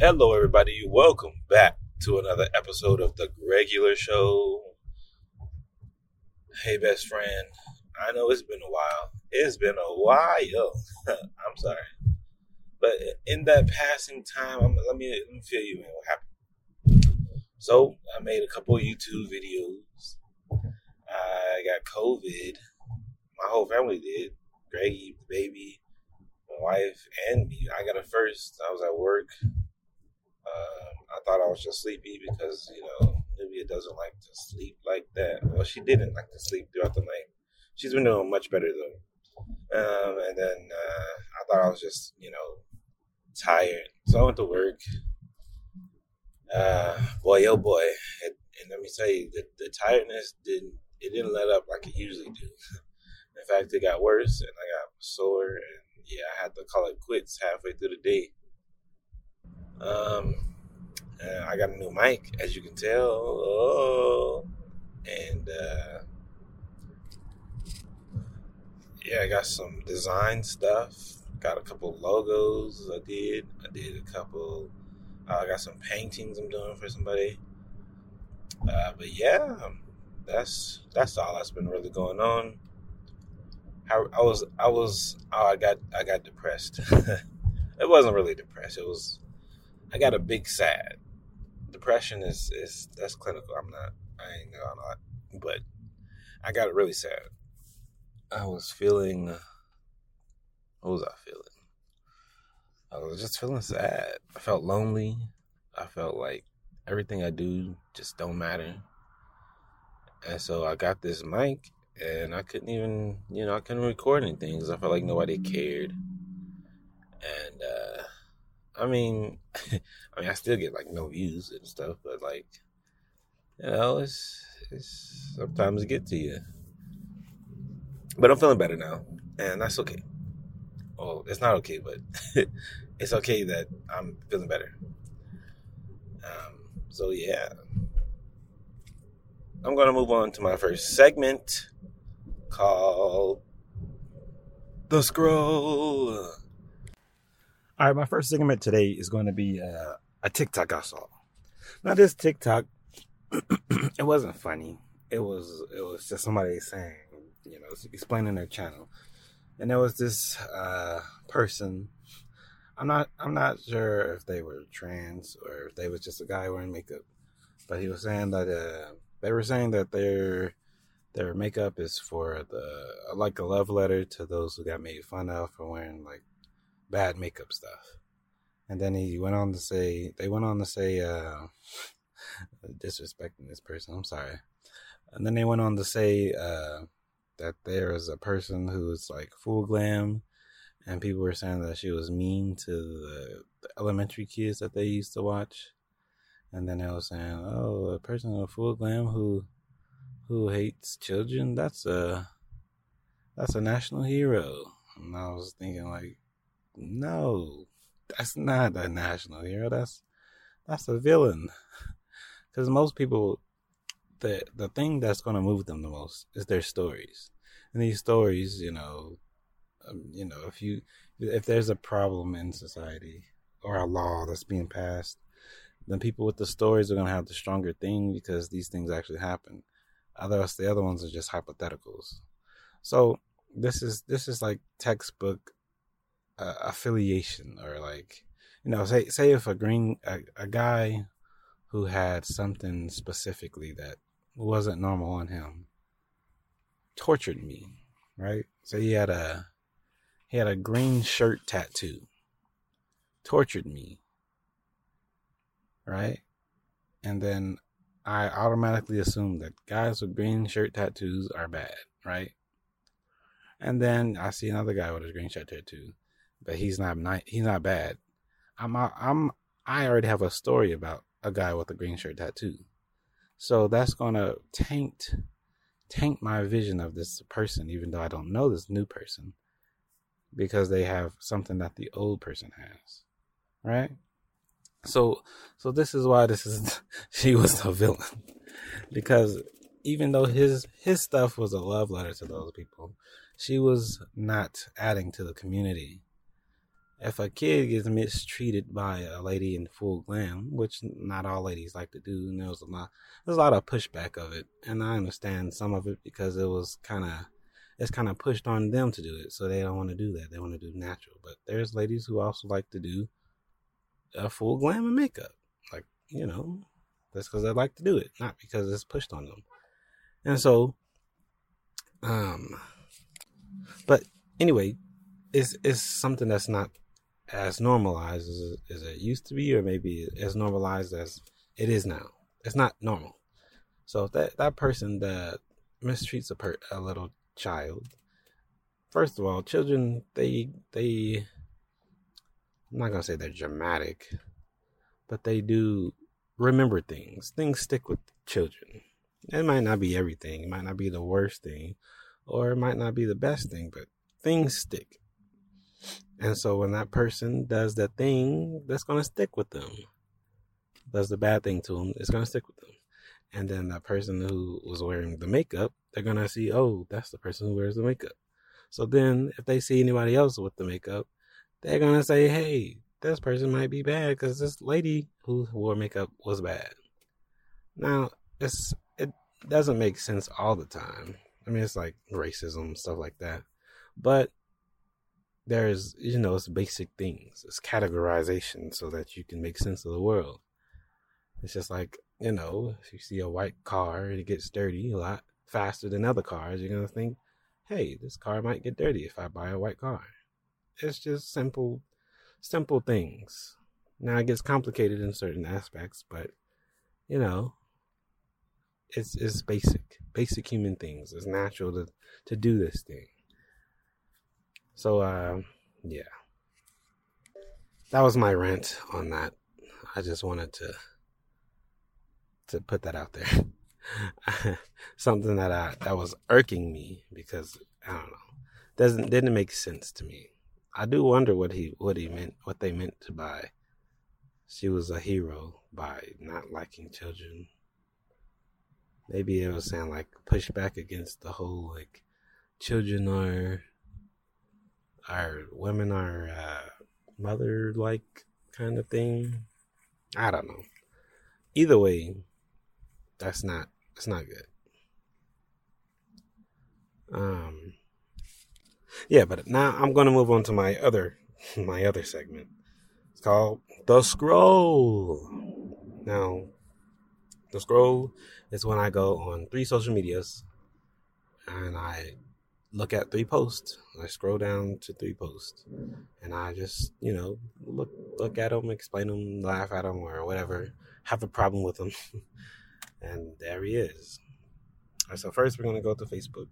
Hello, everybody. Welcome back to another episode of the regular show. Hey, best friend. I know it's been a while. It's been a while. I'm sorry, but in that passing time, I'm, let me let me fill you in what happened. So I made a couple YouTube videos. I got COVID. My whole family did. Greggy, the baby, my wife, and me. I got it first. I was at work. Um, I thought I was just sleepy because you know Olivia doesn't like to sleep like that. Well, she didn't like to sleep throughout the night. She's been doing much better though. Um, and then uh, I thought I was just you know tired, so I went to work. Uh, boy, oh boy, and, and let me tell you, the, the tiredness didn't it didn't let up like it usually do. In fact, it got worse, and I got sore, and yeah, I had to call it quits halfway through the day. Um, I got a new mic, as you can tell. Oh, and uh, yeah, I got some design stuff. Got a couple logos. I did. I did a couple. Uh, I got some paintings I'm doing for somebody. Uh, but yeah, that's that's all that's been really going on. I, I was I was oh I got I got depressed. it wasn't really depressed. It was I got a big sad. Depression is is that's clinical. I'm not. I ain't gonna lie, but I got it really sad. I was feeling. What was I feeling? I was just feeling sad. I felt lonely. I felt like everything I do just don't matter. And so I got this mic, and I couldn't even, you know, I couldn't record anything because I felt like nobody cared. And uh I mean, I mean, I still get like no views and stuff, but like, you know, it's it's sometimes it get to you. But I'm feeling better now, and that's okay. Well, it's not okay, but it's okay that I'm feeling better. Um, so yeah, I'm gonna move on to my first segment called the scroll. All right, my first segment today is going to be uh, a TikTok I saw. Now, this TikTok, it wasn't funny. It was it was just somebody saying, you know, explaining their channel, and there was this uh, person. I'm not I'm not sure if they were trans or if they was just a guy wearing makeup, but he was saying that uh, they were saying that their their makeup is for the like a love letter to those who got made fun of for wearing like bad makeup stuff. And then he went on to say, they went on to say, uh, disrespecting this person. I'm sorry. And then they went on to say, uh, that there is a person who's like full glam, and people were saying that she was mean to the, the elementary kids that they used to watch. And then they were saying, "Oh, a person in full glam who who hates children, that's a that's a national hero." And I was thinking, like, no, that's not a national hero. That's that's a villain. Because most people, the the thing that's going to move them the most is their stories, and these stories, you know, um, you know, if you if there's a problem in society or a law that's being passed, then people with the stories are going to have the stronger thing because these things actually happen. Otherwise, the other ones are just hypotheticals. So this is this is like textbook uh, affiliation or like you know say say if a green a, a guy who had something specifically that wasn't normal on him tortured me right? So he had a he had a green shirt tattoo tortured me right? And then i automatically assumed that guys with green shirt tattoos are bad right? And then i see another guy with a green shirt tattoo but he's not nice. He's not bad. I'm I'm I already have a story about a guy with a green shirt tattoo, so that's gonna taint taint my vision of this person, even though I don't know this new person, because they have something that the old person has, right? So so this is why this is she was the villain, because even though his his stuff was a love letter to those people, she was not adding to the community if a kid gets mistreated by a lady in full glam, which not all ladies like to do, and there's a lot, there's a lot of pushback of it, and I understand some of it because it was kind of, it's kind of pushed on them to do it, so they don't want to do that. They want to do natural. But there's ladies who also like to do a full glam and makeup, like you know, that's because they like to do it, not because it's pushed on them. And so, um, but anyway, it's it's something that's not as normalized as, as it used to be, or maybe as normalized as it is now. It's not normal. So if that that person that mistreats a per, a little child, first of all, children they they I'm not gonna say they're dramatic, but they do remember things. Things stick with children. It might not be everything. It might not be the worst thing, or it might not be the best thing, but things stick. And so when that person does the thing that's going to stick with them, does the bad thing to them, it's going to stick with them. And then that person who was wearing the makeup, they're going to see, oh, that's the person who wears the makeup. So then if they see anybody else with the makeup, they're going to say, hey, this person might be bad because this lady who wore makeup was bad. Now, it's it doesn't make sense all the time. I mean, it's like racism, stuff like that. But there's you know it's basic things. It's categorization so that you can make sense of the world. It's just like you know if you see a white car and it gets dirty a lot faster than other cars. You're to think hey this car might get dirty if i buy a white car. It's just simple simple things. Now it gets complicated in certain aspects but you know it's it's basic basic human things. It's natural to to do this thing so, uh, yeah. That was my rant on that. I just wanted to to put that out there. Something that I that was irking me because I don't know. Doesn't didn't make sense to me. I do wonder what he what he meant what they meant to by she was a hero by not liking children. Maybe it was saying like push back against the whole like children are our women are uh, mother like kind of thing. I don't know. Either way, that's not that's not good. Um yeah, but now I'm gonna move on to my other my other segment. It's called The Scroll. Now the scroll is when I go on three social medias and I look at three posts. I scroll down to three posts, and I just you know look look at them, explain them, laugh at them, or whatever. Have a problem with them, and there he is. Right, so first, we're gonna go to Facebook.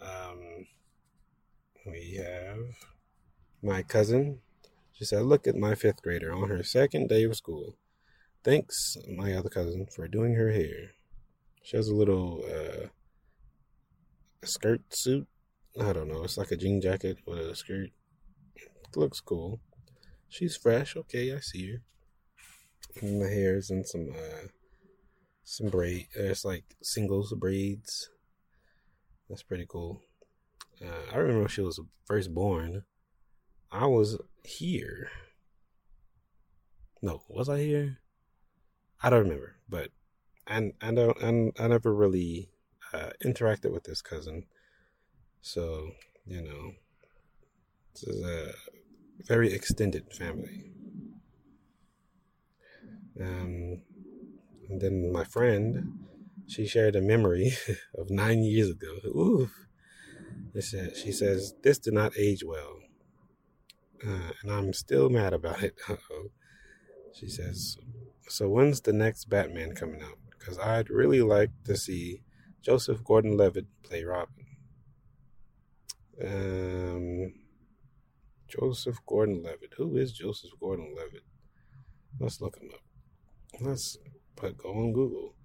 Um, we have my cousin. She said, "Look at my fifth grader on her second day of school. Thanks, my other cousin, for doing her hair." She has a little. Uh, skirt suit. I don't know. It's like a jean jacket with a skirt. It looks cool. She's fresh. Okay, I see her. And the hair's in some uh some braid. Uh, it's like singles braids. That's pretty cool. Uh, I remember she was first born. I was here. No, was I here? I don't remember, but and I don't. And I never really uh, interacted with this cousin. So, you know, this is a very extended family. Um, and then my friend, she shared a memory of nine years ago. Ooh. She says, This did not age well. Uh, and I'm still mad about it. Uh-oh. She says, So when's the next Batman coming out? Because I'd really like to see Joseph Gordon Levitt play Robin. Um, Joseph Gordon Levitt. Who is Joseph Gordon Levitt? Let's look him up. Let's put go on Google.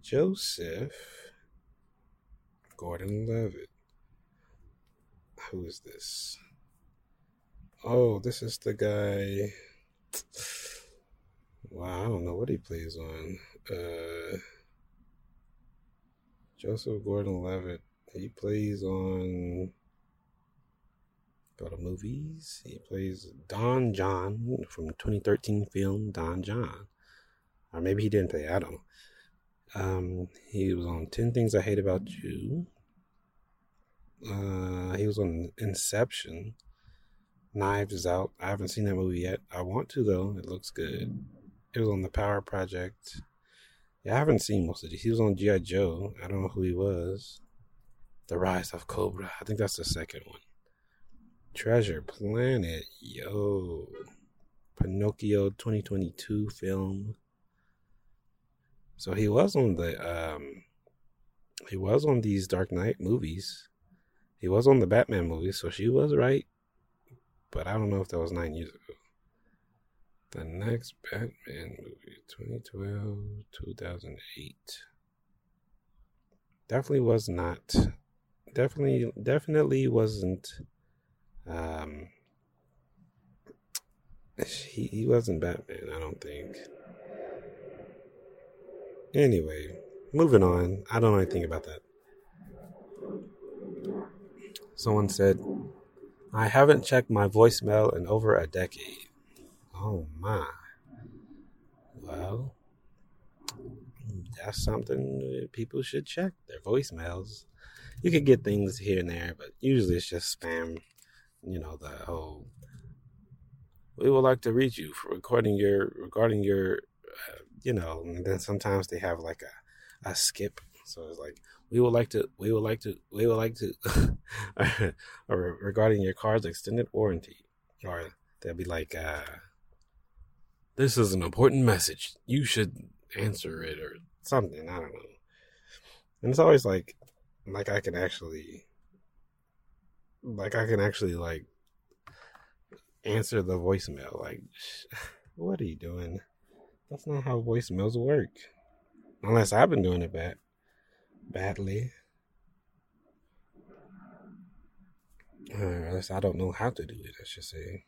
Joseph Gordon Levitt. Who is this? Oh, this is the guy. Wow, I don't know what he plays on. Uh Joseph Gordon Levitt. He plays on Go to movies. He plays Don Jon from 2013 film Don Jon. Or maybe he didn't play, I don't know. Um, he was on 10 Things I Hate About You. Uh, he was on Inception. Knives is Out. I haven't seen that movie yet. I want to, though. It looks good. It was on The Power Project. Yeah, I haven't seen most of these. He was on G.I. Joe. I don't know who he was. The Rise of Cobra. I think that's the second one. Treasure Planet. Yo. Pinocchio 2022 film. So he was on the um he was on these Dark Knight movies. He was on the Batman movies, so she was right. But I don't know if that was nine years ago. The next Batman movie, 2012, 2008. Definitely was not. Definitely, definitely wasn't. Um, he, he wasn't Batman, I don't think. Anyway, moving on. I don't know anything about that. Someone said, I haven't checked my voicemail in over a decade. Oh my. Well, that's something that people should check their voicemails. You could get things here and there, but usually it's just spam. You know, the whole we would like to reach you for recording your regarding your uh, you know and then sometimes they have like a a skip so it's like we would like to we would like to we would like to or regarding your car's extended warranty or they'll be like uh this is an important message. You should answer it or something. I don't know. And it's always like, like I can actually, like I can actually like answer the voicemail. Like, what are you doing? That's not how voicemails work. Unless I've been doing it bad, badly. Or unless I don't know how to do it, I should say.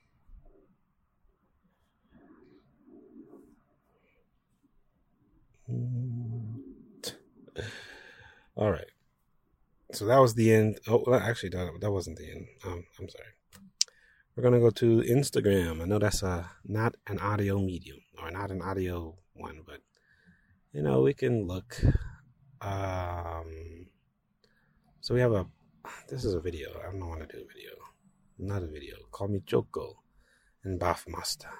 All right. So that was the end. Oh, actually, that, that wasn't the end. Um, I'm sorry. We're gonna go to Instagram. I know that's a not an audio medium or not an audio one, but you know we can look. Um, so we have a. This is a video. I don't want to do a video. Not a video. Call me Choco and Bath Master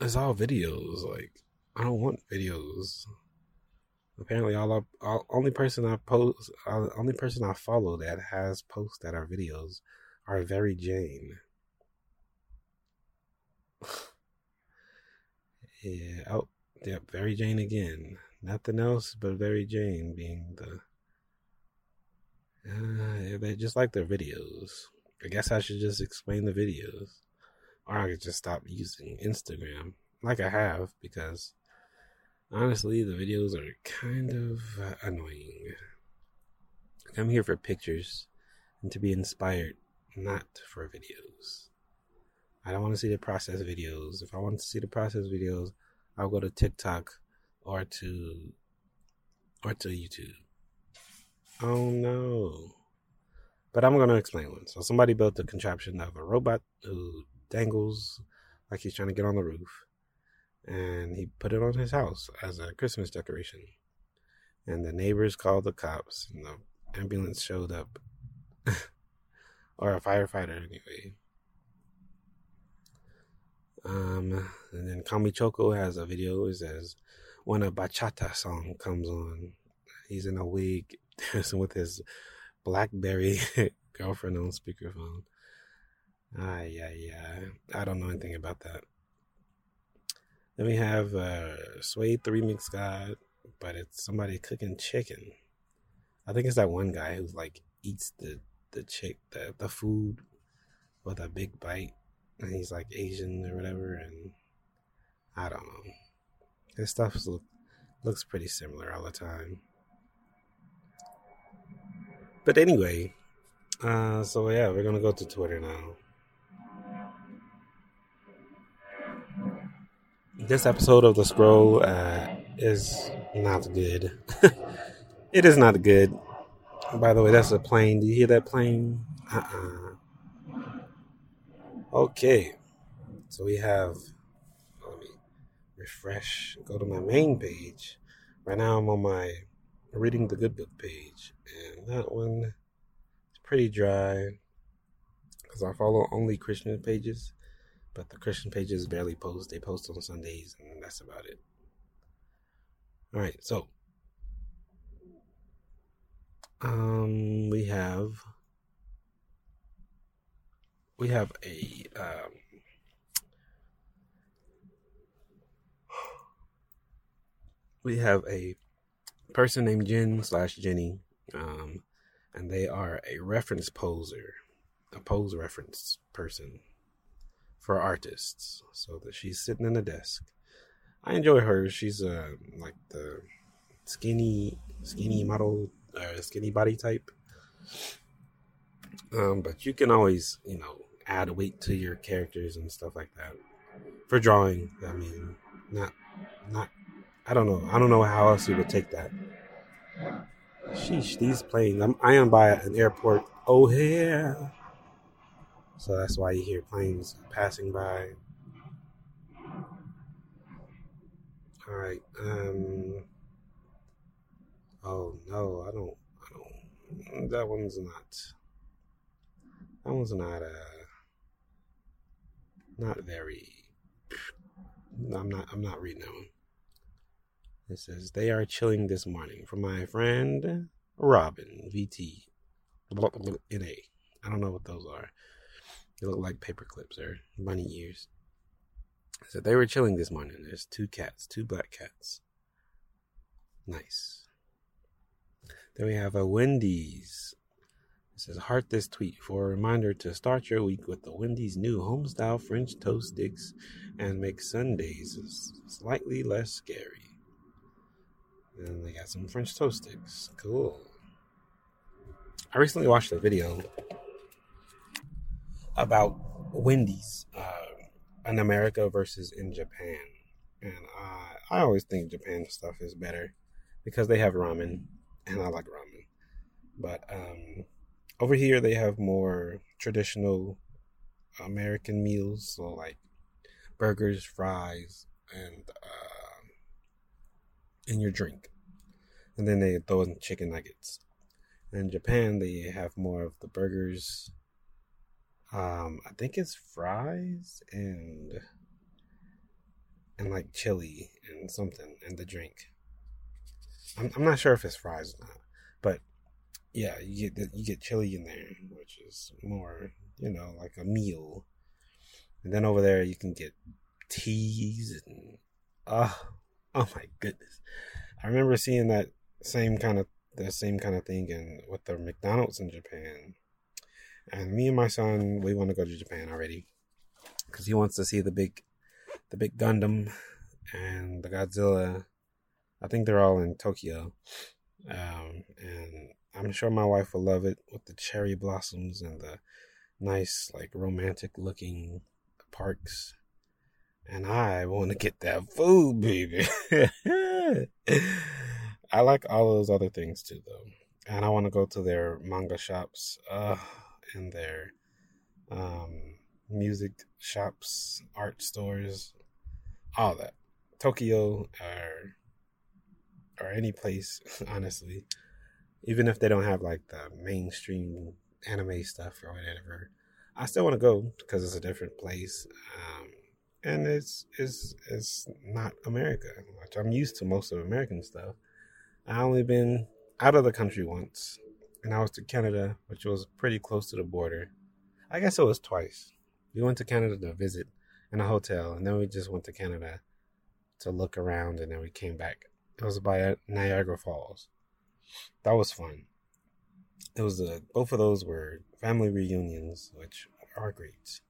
it's all videos. Like I don't want videos. Apparently, all, I, all only person I post, uh, only person I follow that has posts that are videos are Very Jane. yeah. Oh, yeah. Very Jane again. Nothing else but Very Jane being the. Uh, yeah, they just like their videos. I guess I should just explain the videos or I could just stop using Instagram like I have because honestly, the videos are kind of uh, annoying. I'm here for pictures and to be inspired, not for videos. I don't want to see the process videos. If I want to see the process videos, I'll go to TikTok or to or to YouTube. Oh no. But I'm going to explain one. So somebody built a contraption of a robot who dangles like he's trying to get on the roof. And he put it on his house as a Christmas decoration. And the neighbors called the cops, and the ambulance showed up. or a firefighter, anyway. Um, and then Kami Choco has a video. It says when a bachata song comes on, he's in a wig with his BlackBerry girlfriend on speakerphone. Ah, yeah, yeah. I don't know anything about that. Then we have uh, Suede the Remix God, but it's somebody cooking chicken. I think it's that one guy who like eats the the chick the the food with a big bite, and he's like Asian or whatever, and I don't know. His stuff look, looks pretty similar all the time. But anyway, uh, so yeah, we're gonna go to Twitter now. This episode of The Scroll uh, is not good. it is not good. By the way, that's a plane. Do you hear that plane? Uh-uh. Okay. So we have, let me refresh, go to my main page. Right now I'm on my reading the good book page. And that one is pretty dry because I follow only Christian pages. But the Christian pages barely post. They post on Sundays, and that's about it. All right, so um, we have we have a um, we have a person named Jen slash Jenny, um, and they are a reference poser, a pose reference person for artists. So that she's sitting in a desk. I enjoy her. She's uh, like the skinny, skinny model, uh, skinny body type. Um, but you can always, you know, add weight to your characters and stuff like that. For drawing, I mean, not, not I don't know. I don't know how else you would take that. Sheesh, these planes. I'm, I am by an airport. Oh, yeah. So that's why you hear planes passing by. All right. Um. Oh no, I don't. I don't. That one's not. That one's not. Uh. Not very. I'm not. I'm not reading that one. It says they are chilling this morning from my friend Robin VT NA. I don't know what those are. They look like paper clips or bunny ears. So they were chilling this morning. There's two cats, two black cats. Nice. Then we have a Wendy's. It says heart this tweet for a reminder to start your week with the Wendy's new homestyle French toast sticks and make Sundays slightly less scary. And they got some French toast sticks. Cool. I recently watched a video about Wendy's uh, in America versus in Japan. And I, I always think Japan stuff is better because they have ramen, and I like ramen. But um, over here, they have more traditional American meals, so like burgers, fries, and uh, in your drink. And then they throw in chicken nuggets. In Japan, they have more of the burgers. Um, I think it's fries and and like chili and something and the drink. I'm I'm not sure if it's fries or not, but yeah, you get you get chili in there, which is more you know like a meal. And then over there you can get teas and uh, Oh my goodness. I remember seeing that same kind of the same kind of thing in with the McDonald's in Japan. And me and my son, we want to go to Japan already because he wants to see the big, the big Gundam and the Godzilla. I think they're all in Tokyo, um, and I'm sure my wife will love it with the cherry blossoms and the nice, like romantic looking parks and I want to get that food, baby. I like all those other things too, though. And I want to go to their manga shops, uh, and their um, music shops, art stores, all that. Tokyo or or any place, honestly. Even if they don't have like the mainstream anime stuff or whatever, I still want to go because it's a different place. Um, and it's it's it's not America, which I'm used to most of American stuff. I only been out of the country once, and I was to Canada, which was pretty close to the border. I guess it was twice. We went to Canada to visit in a hotel, and then we just went to Canada to look around, and then we came back. It was by Niagara Falls. That was fun. It was a, both of those were family reunions, which are great.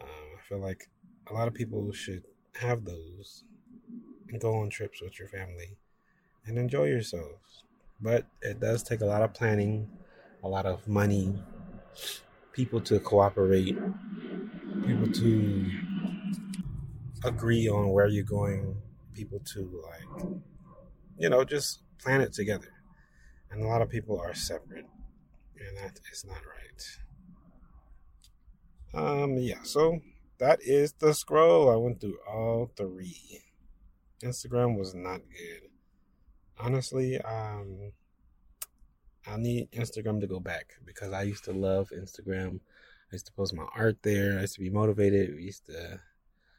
Um, I feel like a lot of people should have those and go on trips with your family and enjoy yourselves. But it does take a lot of planning, a lot of money, people to cooperate, people to agree on where you're going, people to like, you know, just plan it together. and a lot of people are separate, and that is not right. Um, yeah, so that is the scroll. I went through all three. Instagram was not good. Honestly, um, I need Instagram to go back because I used to love Instagram. I used to post my art there. I used to be motivated. We used to.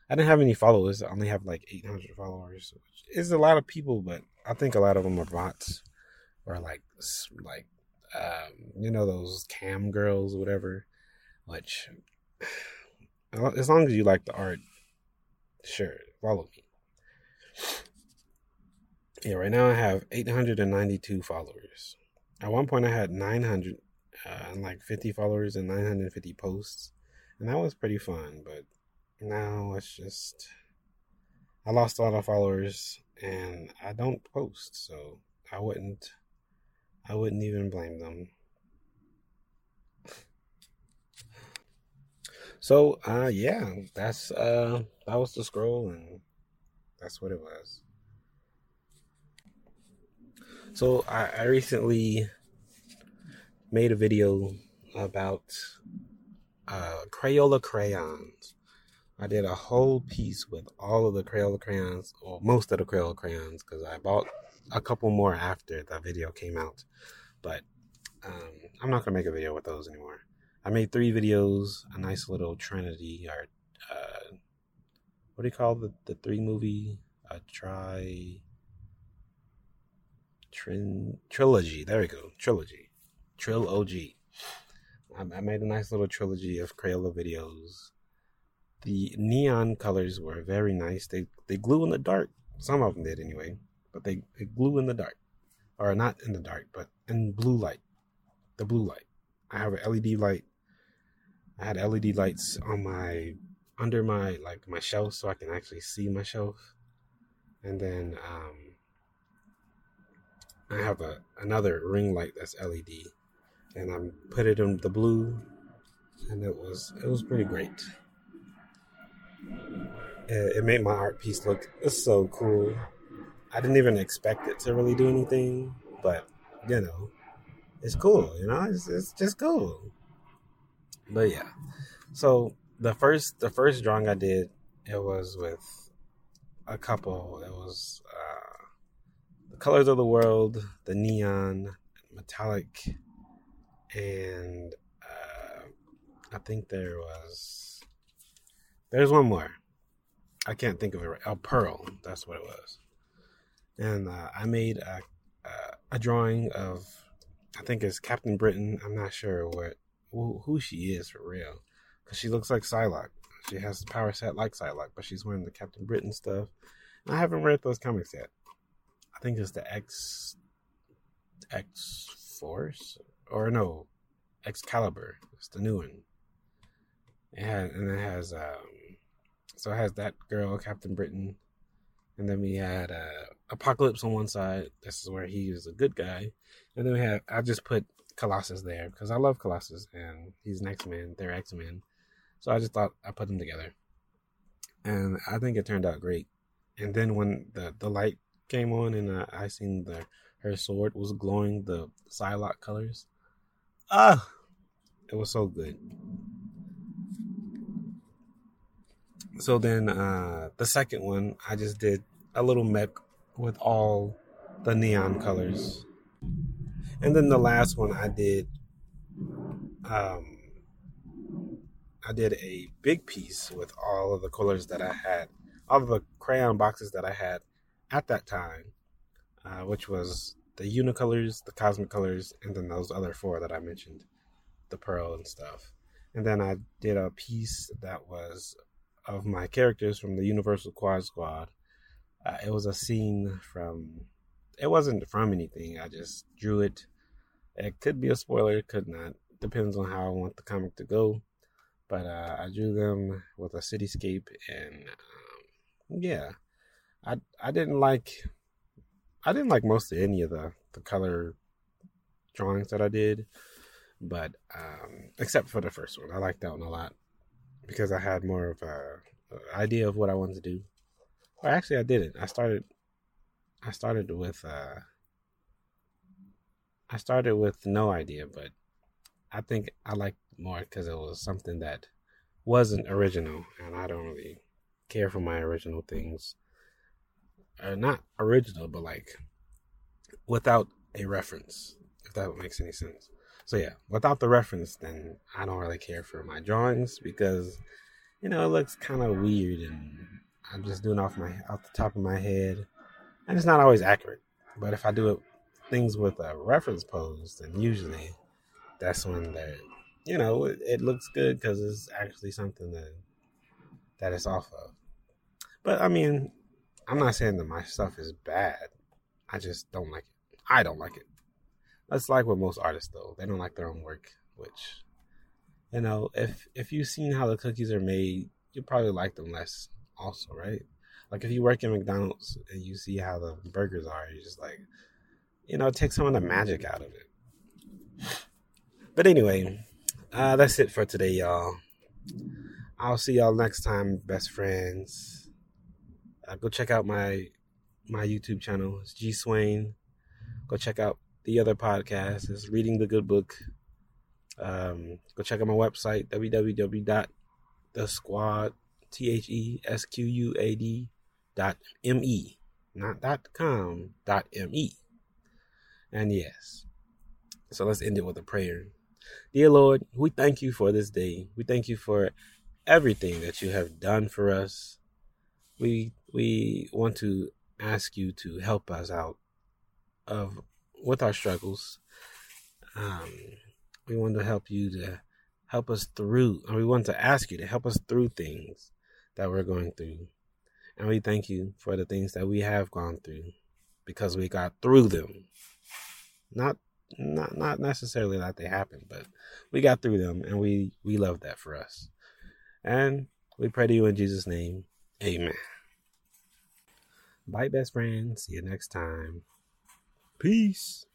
I didn't have any followers. I only have like 800 followers, which is a lot of people, but I think a lot of them are bots or like like um, you know those cam girls, whatever. Which, as long as you like the art, sure, follow me. Yeah, right now I have 892 followers. At one point, I had 900 uh, like 50 followers and 950 posts, and that was pretty fun. But now it's just I lost a lot of followers, and I don't post, so I wouldn't I wouldn't even blame them. So uh yeah, that's uh that was the scroll and that's what it was. So I, I recently made a video about uh, Crayola crayons. I did a whole piece with all of the Crayola crayons, or most of the Crayola crayons, because I bought a couple more after the video came out. But um, I'm not gonna make a video with those anymore. I made three videos, a nice little trinity, or uh, what do you call the the three movie? A try trin, trilogy. There we go, trilogy, Trill OG. I, I made a nice little trilogy of Crayola videos. The neon colors were very nice. They they glue in the dark. Some of them did anyway, but they, they glue in the dark, or not in the dark, but in blue light. The blue light. I have an LED light. I had LED lights on my under my like my shelf so I can actually see my shelf. And then um I have a another ring light that's LED, and I put it in the blue, and it was it was pretty great. It, it made my art piece look so cool. I didn't even expect it to really do anything, but you know, it's cool. You know, it's, it's just cool. But yeah, so the first the first drawing I did, it was with a couple. It was the colors of the world, the neon, metallic, and uh, I think there was there's one more. I can't think of it right. A pearl. That's what it was. And uh, I made a, a, a drawing of I think it's Captain Britain. I'm not sure what who, who she is for real because she looks like Psylocke. She has the power set like Psylocke, but she's wearing the Captain Britain stuff. I haven't read those comics yet. I think it's the X X Force or no Excalibur. It's the new one. It has, and it has um, so it has that girl Captain Britain, and then we had uh, Apocalypse on one side. This is where he is a good guy, and then we have I just put Colossus there because I love Colossus and he's an X Man. They're X Men, so I just thought I put them together, and I think it turned out great. And then when the the light came on and uh, I seen the her sword was glowing the Psylocke colors. Ah, it was so good. So then uh, the second one, I just did a little mech with all the neon colors, and then the last one I did. Um, I did a big piece with all of the colors that I had, all of the crayon boxes that I had at that time, uh, which was the unicolors, the cosmic colors, and then those other four that I mentioned, the pearl and stuff. And then I did a piece that was of my characters from the Universal Quad Squad. Uh, it was a scene from. It wasn't from anything. I just drew it. It could be a spoiler, could not. Depends on how I want the comic to go. But uh, I drew them with a cityscape, and um, yeah, I I didn't like I didn't like most of any of the the color drawings that I did, but um, except for the first one, I liked that one a lot because I had more of a, idea of what I wanted to do. Or actually, I didn't. I started I started with uh, I started with no idea, but I think I liked more because it was something that wasn't original, and I don't really care for my original things. Uh, not original, but like without a reference, if that makes any sense. So yeah, without the reference, then I don't really care for my drawings because you know it looks kind of weird, and I'm just doing off my off the top of my head, and it's not always accurate. But if I do it things with a reference pose, then usually that's when the you know it, it looks good because it's actually something that that it's off of. But I mean, I'm not saying that my stuff is bad. I just don't like it. I don't like it. That's like with most artists though. They don't like their own work, which you know, if if you've seen how the cookies are made, you probably like them less also, right? Like if you work in McDonald's and you see how the burgers are, you're just like, you know, take some of the magic out of it. But anyway, uh, that's it for today, y'all. I'll see y'all next time, best friends. Uh, go check out my my YouTube channel. It's G Swain. Go check out the other podcast. It's Reading the Good Book. Um, go check out my website www.thesquad t h e s q u a d dot m e not dot com dot m e. And yes, so let's end it with a prayer. Dear Lord, we thank you for this day. We thank you for everything that you have done for us. We we want to ask you to help us out of with our struggles. Um, we want to help you to help us through, and we want to ask you to help us through things that we're going through. And we thank you for the things that we have gone through because we got through them. Not not not necessarily that they happened, but we got through them and we we love that for us. And we pray to you in Jesus' name. Amen. Bye best friends. See you next time. Peace.